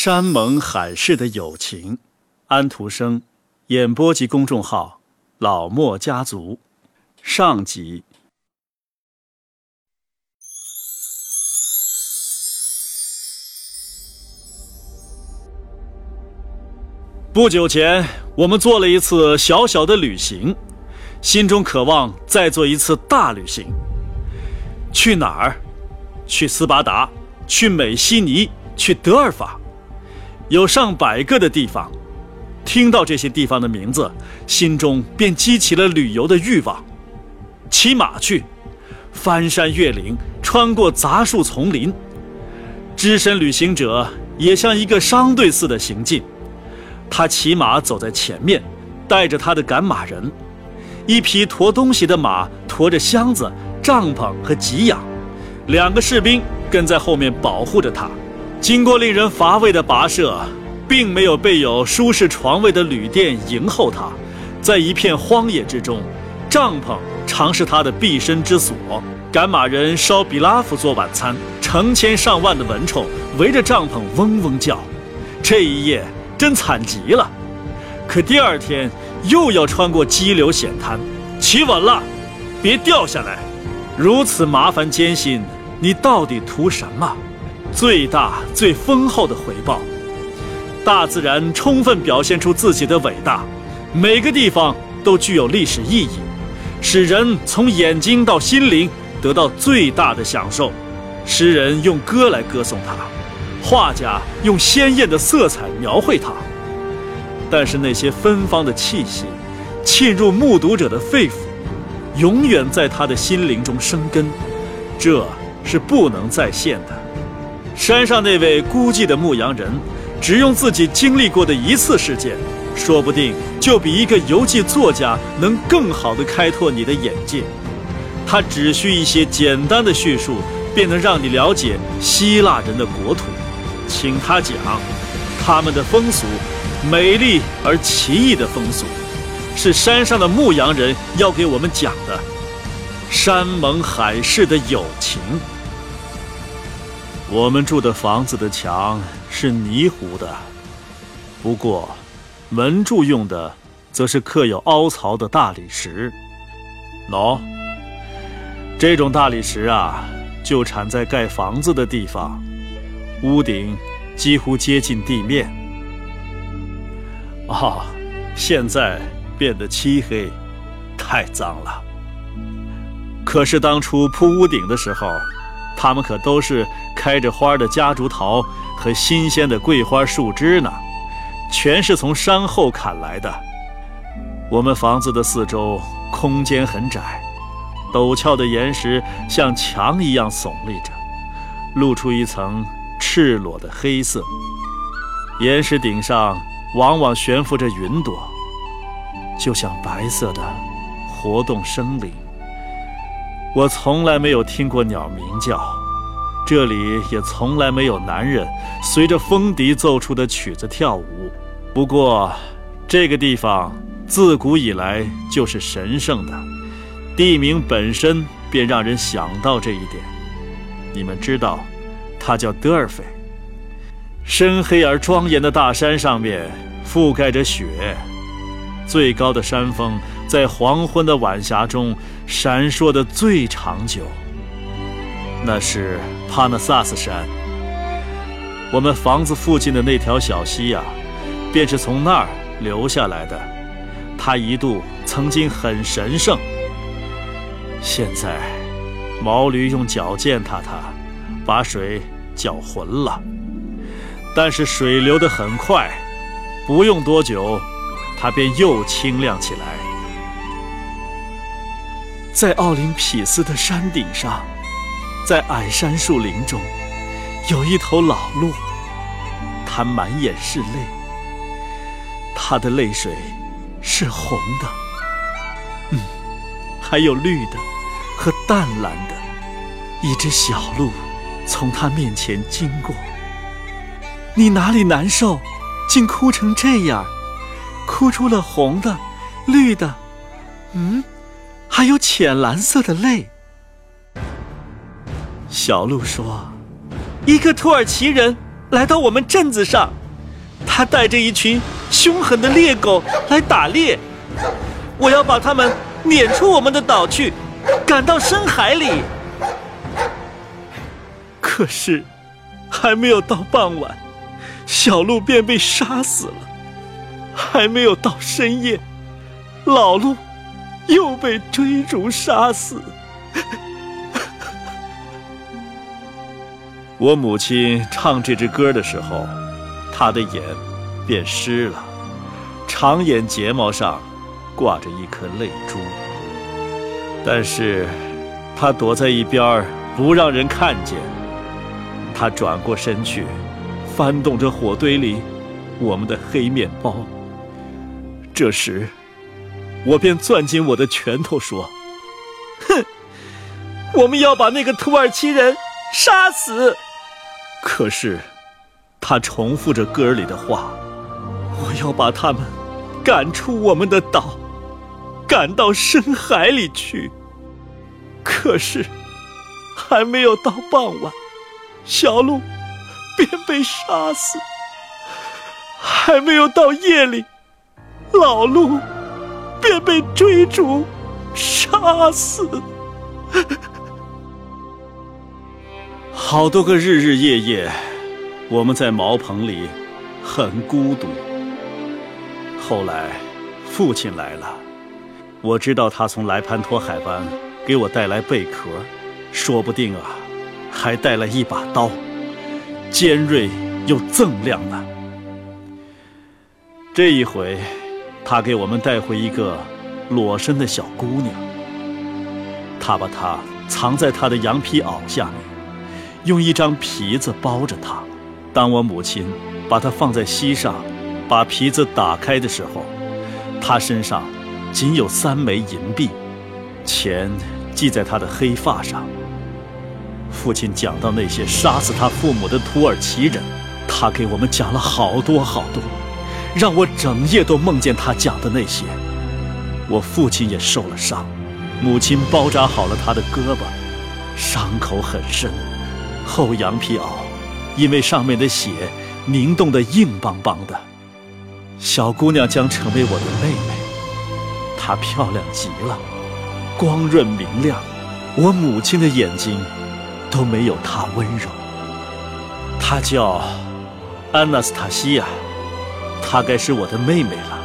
山盟海誓的友情，安徒生，演播及公众号老莫家族，上集。不久前，我们做了一次小小的旅行，心中渴望再做一次大旅行。去哪儿？去斯巴达，去美西尼，去德尔法，有上百个的地方。听到这些地方的名字，心中便激起了旅游的欲望。骑马去，翻山越岭，穿过杂树丛林。只身旅行者也像一个商队似的行进。他骑马走在前面，带着他的赶马人，一匹驮东西的马驮着箱子、帐篷和给养，两个士兵跟在后面保护着他。经过令人乏味的跋涉，并没有备有舒适床位的旅店迎候他，在一片荒野之中，帐篷常是他的避身之所。赶马人烧比拉夫做晚餐，成千上万的蚊虫围着帐篷嗡嗡叫。这一夜。真惨极了，可第二天又要穿过激流险滩，骑稳了，别掉下来。如此麻烦艰辛，你到底图什么？最大最丰厚的回报。大自然充分表现出自己的伟大，每个地方都具有历史意义，使人从眼睛到心灵得到最大的享受。诗人用歌来歌颂它。画家用鲜艳的色彩描绘它，但是那些芬芳的气息沁入目睹者的肺腑，永远在他的心灵中生根，这是不能再现的。山上那位孤寂的牧羊人，只用自己经历过的一次事件，说不定就比一个游记作家能更好地开拓你的眼界。他只需一些简单的叙述，便能让你了解希腊人的国土。请他讲，他们的风俗，美丽而奇异的风俗，是山上的牧羊人要给我们讲的。山盟海誓的友情。我们住的房子的墙是泥糊的，不过门柱用的则是刻有凹槽的大理石。喏，这种大理石啊，就产在盖房子的地方。屋顶几乎接近地面。啊，现在变得漆黑，太脏了。可是当初铺屋顶的时候，它们可都是开着花的夹竹桃和新鲜的桂花树枝呢，全是从山后砍来的。我们房子的四周空间很窄，陡峭的岩石像墙一样耸立着，露出一层。赤裸的黑色，岩石顶上往往悬浮着云朵，就像白色的活动生灵。我从来没有听过鸟鸣叫，这里也从来没有男人随着风笛奏出的曲子跳舞。不过，这个地方自古以来就是神圣的，地名本身便让人想到这一点。你们知道？它叫德尔菲。深黑而庄严的大山上面覆盖着雪，最高的山峰在黄昏的晚霞中闪烁的最长久。那是帕纳萨斯山。我们房子附近的那条小溪呀，便是从那儿流下来的。它一度曾经很神圣。现在，毛驴用脚践踏它。把水搅浑了，但是水流得很快，不用多久，它便又清亮起来。在奥林匹斯的山顶上，在矮杉树林中，有一头老鹿，它满眼是泪，它的泪水是红的，嗯，还有绿的和淡蓝的，一只小鹿。从它面前经过，你哪里难受，竟哭成这样，哭出了红的、绿的，嗯，还有浅蓝色的泪。小鹿说：“一个土耳其人来到我们镇子上，他带着一群凶狠的猎狗来打猎。我要把他们撵出我们的岛去，赶到深海里。可是，还没有到傍晚，小鹿便被杀死了；还没有到深夜，老鹿又被追逐杀死。我母亲唱这支歌的时候，她的眼便湿了，长眼睫毛上挂着一颗泪珠。但是，她躲在一边不让人看见。她转过身去，翻动着火堆里我们的黑面包。这时，我便攥紧我的拳头说：“哼，我们要把那个土耳其人杀死。”可是，他重复着歌里的话：“我要把他们赶出我们的岛，赶到深海里去。”可是，还没有到傍晚，小鹿便被杀死；还没有到夜里，老鹿便被追逐杀死。好多个日日夜夜，我们在茅棚里很孤独。后来，父亲来了，我知道他从莱潘托海湾给我带来贝壳，说不定啊，还带来一把刀，尖锐又锃亮呢。这一回，他给我们带回一个裸身的小姑娘，他把她藏在他的羊皮袄下面。用一张皮子包着她。当我母亲把她放在膝上，把皮子打开的时候，他身上仅有三枚银币，钱系在他的黑发上。父亲讲到那些杀死他父母的土耳其人，他给我们讲了好多好多，让我整夜都梦见他讲的那些。我父亲也受了伤，母亲包扎好了他的胳膊，伤口很深。厚羊皮袄，因为上面的血凝冻得硬邦邦的。小姑娘将成为我的妹妹，她漂亮极了，光润明亮，我母亲的眼睛都没有她温柔。她叫安娜斯塔西亚，她该是我的妹妹了，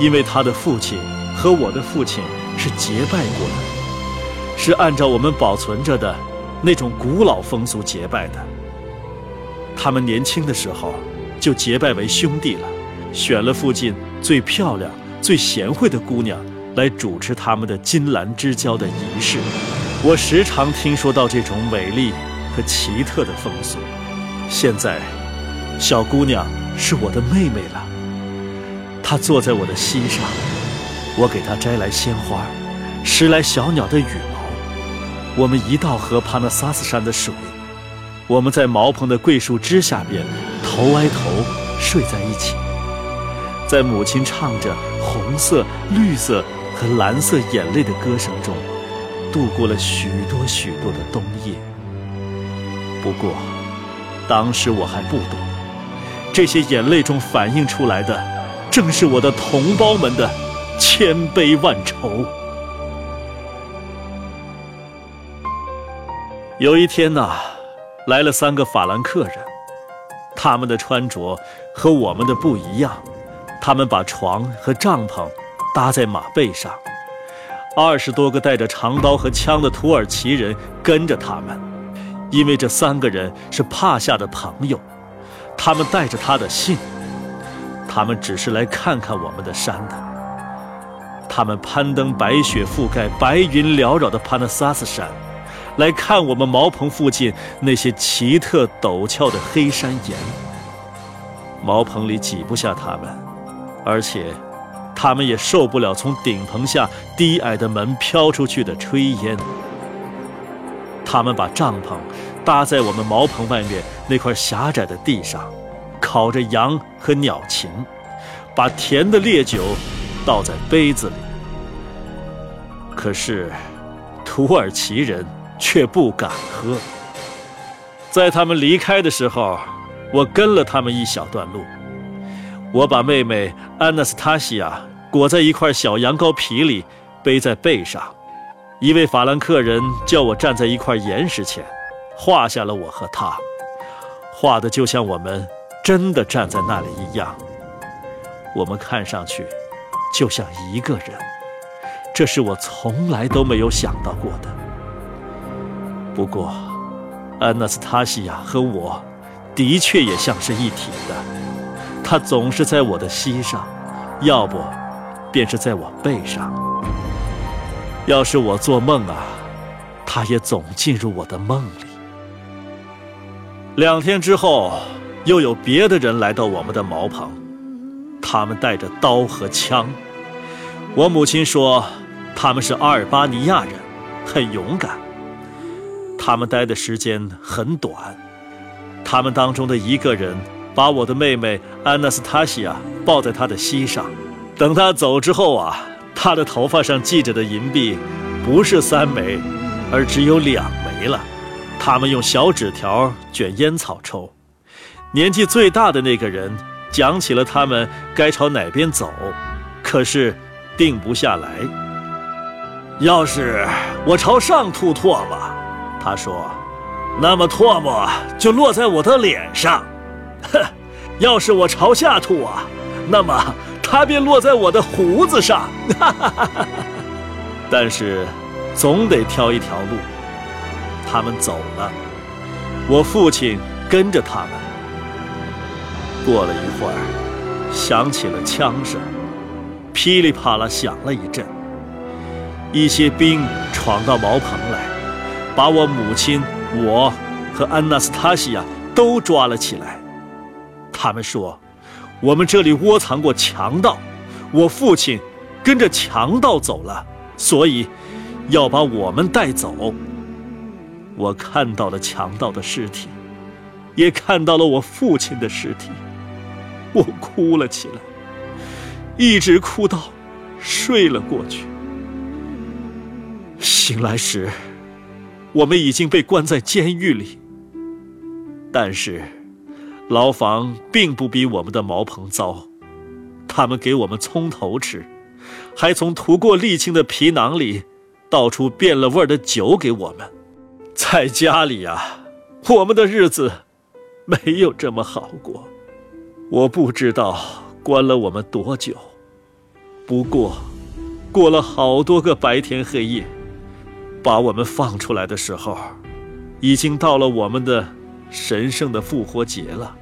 因为她的父亲和我的父亲是结拜过的，是按照我们保存着的。那种古老风俗结拜的，他们年轻的时候就结拜为兄弟了，选了附近最漂亮、最贤惠的姑娘来主持他们的金兰之交的仪式。我时常听说到这种美丽和奇特的风俗。现在，小姑娘是我的妹妹了，她坐在我的膝上，我给她摘来鲜花，拾来小鸟的羽毛。我们一道喝帕纳萨斯山的水，我们在茅棚的桂树枝下边头挨头睡在一起，在母亲唱着红色、绿色和蓝色眼泪的歌声中，度过了许多许多的冬夜。不过，当时我还不懂，这些眼泪中反映出来的，正是我的同胞们的千悲万愁。有一天呐，来了三个法兰克人，他们的穿着和我们的不一样。他们把床和帐篷搭在马背上，二十多个带着长刀和枪的土耳其人跟着他们，因为这三个人是帕夏的朋友，他们带着他的信。他们只是来看看我们的山的。他们攀登白雪覆盖、白云缭绕的帕纳萨斯山。来看我们茅棚附近那些奇特陡峭的黑山岩。茅棚里挤不下他们，而且，他们也受不了从顶棚下低矮的门飘出去的炊烟。他们把帐篷搭在我们茅棚外面那块狭窄的地上，烤着羊和鸟禽，把甜的烈酒倒在杯子里。可是，土耳其人。却不敢喝。在他们离开的时候，我跟了他们一小段路。我把妹妹安娜斯塔西亚裹在一块小羊羔皮里，背在背上。一位法兰克人叫我站在一块岩石前，画下了我和他，画的就像我们真的站在那里一样。我们看上去就像一个人，这是我从来都没有想到过的。不过，安娜斯塔西亚和我的确也像是一体的。她总是在我的膝上，要不便是在我背上。要是我做梦啊，她也总进入我的梦里。两天之后，又有别的人来到我们的茅棚，他们带着刀和枪。我母亲说，他们是阿尔巴尼亚人，很勇敢。他们待的时间很短，他们当中的一个人把我的妹妹安娜斯塔西亚抱在他的膝上。等他走之后啊，他的头发上系着的银币不是三枚，而只有两枚。他们用小纸条卷烟草抽。年纪最大的那个人讲起了他们该朝哪边走，可是定不下来。要是我朝上吐唾沫。他说：“那么唾沫就落在我的脸上，哼！要是我朝下吐啊，那么它便落在我的胡子上。哈哈哈哈但是，总得挑一条路。他们走了，我父亲跟着他们。过了一会儿，响起了枪声，噼里啪啦响了一阵。一些兵闯到茅棚来。”把我母亲、我和安娜斯塔西亚都抓了起来。他们说，我们这里窝藏过强盗，我父亲跟着强盗走了，所以要把我们带走。我看到了强盗的尸体，也看到了我父亲的尸体，我哭了起来，一直哭到睡了过去。醒来时。我们已经被关在监狱里，但是牢房并不比我们的茅棚糟。他们给我们葱头吃，还从涂过沥青的皮囊里倒出变了味儿的酒给我们。在家里呀，我们的日子没有这么好过。我不知道关了我们多久，不过过了好多个白天黑夜。把我们放出来的时候，已经到了我们的神圣的复活节了。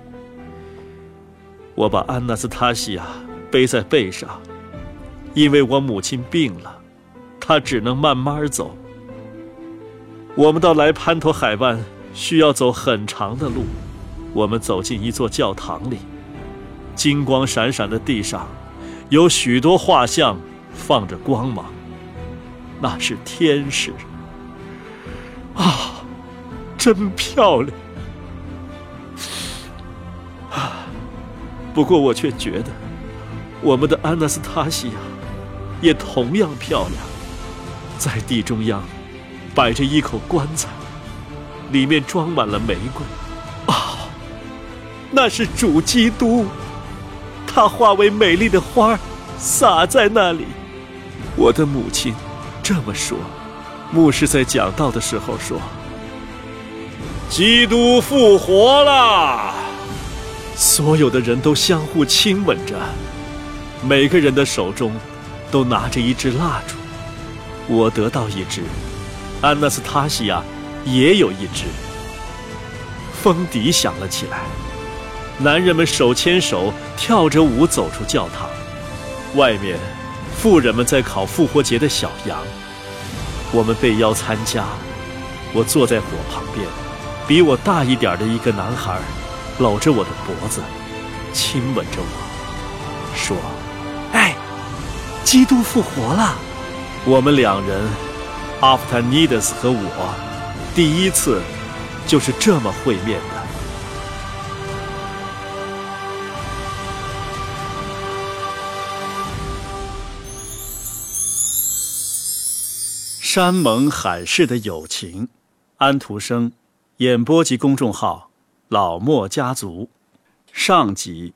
我把安娜斯塔西亚背在背上，因为我母亲病了，她只能慢慢走。我们到来潘托海湾需要走很长的路。我们走进一座教堂里，金光闪闪的地上，有许多画像放着光芒。那是天使啊，真漂亮啊！不过我却觉得，我们的安娜斯塔西亚也同样漂亮。在地中央摆着一口棺材，里面装满了玫瑰啊，那是主基督，他化为美丽的花洒在那里。我的母亲。这么说，牧师在讲道的时候说：“基督复活了。”所有的人都相互亲吻着，每个人的手中都拿着一支蜡烛。我得到一支，安娜斯塔西亚也有一支。风笛响了起来，男人们手牵手跳着舞走出教堂，外面。富人们在烤复活节的小羊，我们被邀参加。我坐在火旁边，比我大一点的一个男孩搂着我的脖子，亲吻着我，说：“哎，基督复活了！”我们两人，阿夫塔尼德斯和我，第一次就是这么会面的。山盟海誓的友情，安徒生，演播及公众号，老莫家族。上集。